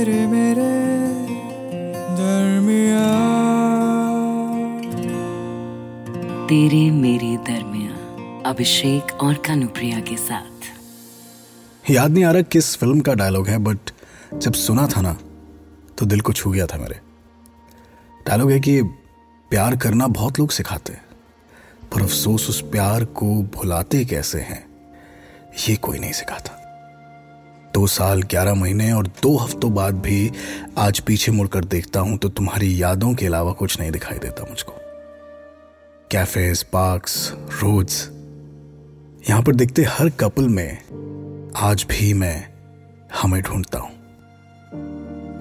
तेरे मेरे दरमिया तेरे मेरे दरमिया अभिषेक और कानुप्रिया के साथ। याद नहीं आ रहा किस फ़िल्म का डायलॉग है बट जब सुना था ना तो दिल को छू गया था मेरे। डायलॉग है कि प्यार करना बहुत लोग सिखाते हैं पर अफसोस उस प्यार को भुलाते कैसे हैं ये कोई नहीं सिखाता। दो साल, ग्यारह महीने और दो हफ्तों बाद भी आज पीछे मुड़कर देखता हूँ तो तुम्हारी यादों के अलावा कुछ नहीं दिखाई देता मुझको। कैफेज पार्क्स रोड्स यहाँ पर दिखते हर कपल में आज भी मैं हमें ढूंढता हूँ।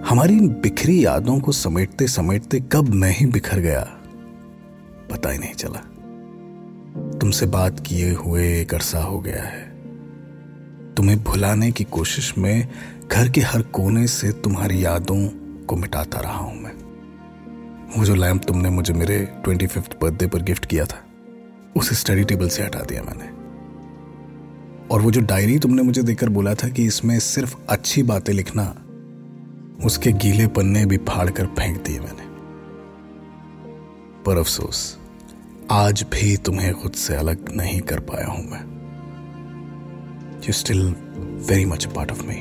हमारी इन बिखरी यादों को समेटते समेटते कब मैं ही बिखर गया, पता ही नहीं चला। तुमसे बात किए हुए एक अरसा हो गया है। तुम्हें भुलाने की कोशिश में घर के हर कोने से तुम्हारी यादों को मिटाता रहा हूँ मैं। वो जो लैंप तुमने मुझे मेरे ट्वेंटी फिफ्थ बर्थडे पर गिफ्ट किया था, उसे स्टडी टेबल से हटा दिया मैंने। और वो जो डायरी तुमने मुझे देकर बोला था कि इसमें सिर्फ़ अच्छी बातें लिखना, उसके गीले पन्ने भी फाड़ कर फेंक दिए मैंने। पर अफसोस, आज भी तुम्हें खुद से अलग नहीं कर पाया हूँ मैं। You still very much a part of me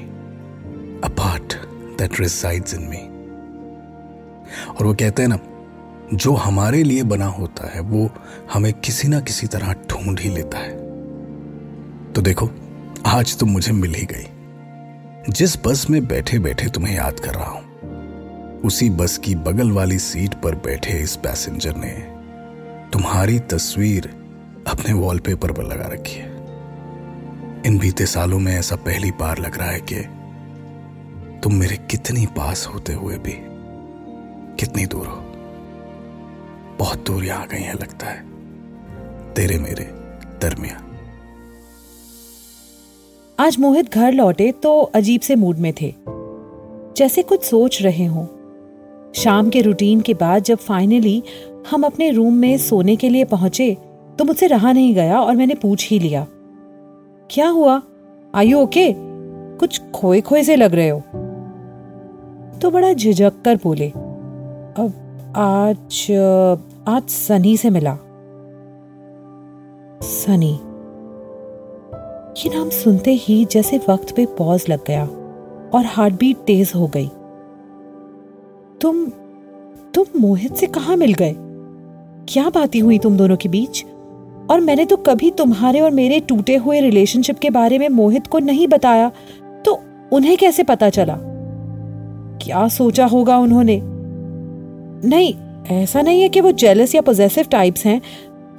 a part that resides in me और वो कहते हैं ना, जो हमारे लिए बना होता है, वो हमें किसी ना किसी तरह ढूंढ ही लेता है। तो देखो, आज तुम मुझे मिल ही गई। जिस बस में बैठे बैठे तुम्हें याद कर रहा हूँ, उसी बस की बगल वाली सीट पर बैठे इस पैसेंजर ने तुम्हारी तस्वीर अपने वॉलपेपर पर लगा रखी है। इन बीते सालों में ऐसा पहली बार लग रहा है कि तुम मेरे कितनी पास होते हुए भी कितनी दूर हो। बहुत दूर यहाँ गई है लगता है। तेरे मेरे दरमिया आज मोहित घर लौटे तो अजीब से मूड में थे। जैसे कुछ सोच रहे हों। शाम के रूटीन के बाद जब फाइनली हम अपने रूम में सोने के लिए पहुँचे तो मुझसे रहा नहीं गया और मैंने पूछ ही लिया क्या हुआ? आयु ओके कुछ खोए खोए से लग रहे हो। तो बड़ा झिझक कर बोले, अब आज आज सनी से मिला। सनी, ये नाम सुनते ही जैसे वक्त पे पॉज लग गया और हार्ट बीट तेज हो गई। तुम तुम मोहित से कहा मिल गए? क्या बातें हुई तुम दोनों के बीच? और मैंने तो कभी तुम्हारे और मेरे टूटे हुए रिलेशनशिप के बारे में मोहित को नहीं बताया तो उन्हें कैसे पता चला? क्या सोचा होगा उन्होंने? नहीं, ऐसा नहीं है कि वो जेलस या पोजेसिव टाइप्स हैं,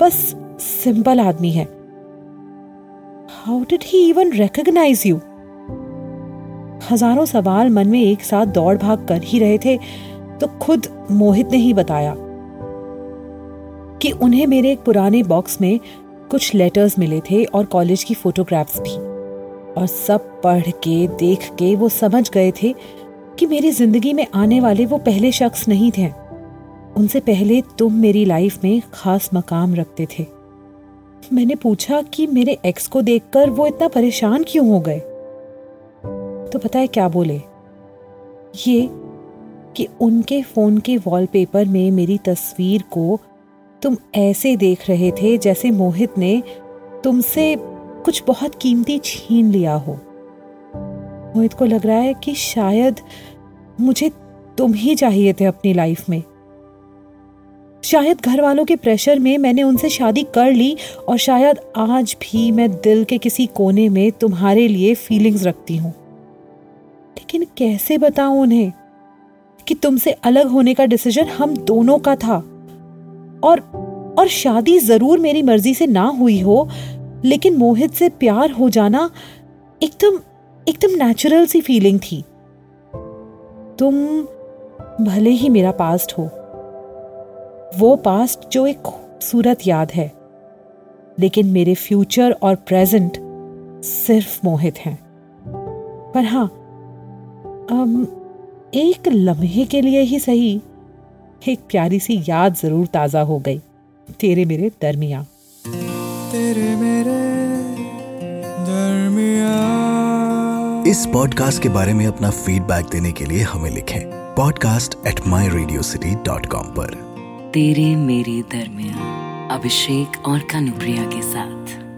बस सिंपल आदमी है। How did he even recognise you हज़ारों सवाल मन में एक साथ दौड़ भाग कर ही रहे थे तो खुद मोहित ने ही बताया। कि उन्हें मेरे एक पुराने बॉक्स में कुछ लेटर्स मिले थे और कॉलेज की फोटोग्राफ्स भी। और सब पढ़ के, देख के वो समझ गए थे कि मेरी ज़िंदगी में आने वाले वो पहले शख्स नहीं थे। उनसे पहले तुम मेरी लाइफ में खास मकाम रखते थे। मैंने पूछा कि मेरे एक्स को देखकर वो इतना परेशान क्यों हो गए? तो पता है क्या बोले? ये कि उनके फ़ोन के वॉलपेपर में मेरी तस्वीर को तुम ऐसे देख रहे थे जैसे मोहित ने तुमसे कुछ बहुत कीमती छीन लिया हो। मोहित को लग रहा है कि शायद मुझे तुम ही चाहिए थे अपनी लाइफ में। शायद घर वालों के प्रेशर में मैंने उनसे शादी कर ली और शायद आज भी मैं दिल के किसी कोने में तुम्हारे लिए फीलिंग्स रखती हूँ। लेकिन कैसे बताऊँ उन्हें कि तुमसे अलग होने का डिसीज़न हम दोनों का था? और और शादी ज़रूर मेरी मर्ज़ी से ना हुई हो, लेकिन मोहित से प्यार हो जाना एकदम एकदम नेचुरल सी फीलिंग थी। तुम भले ही मेरा पास्ट हो। वो पास्ट जो एक खूबसूरत याद है, लेकिन मेरे फ्यूचर और प्रेजेंट सिर्फ़ मोहित हैं। पर हाँ एक लम्हे के लिए ही सही एक प्यारी सी याद ज़रूर ताज़ा हो गई। तेरे मेरे दरमिया। तेरे मेरे दरमिया। इस पॉडकास्ट के बारे में अपना फीडबैक देने के लिए हमें लिखें podcast at my radio city dot com पर। तेरे मेरे दरमिया अभिषेक और कानुप्रिया के साथ।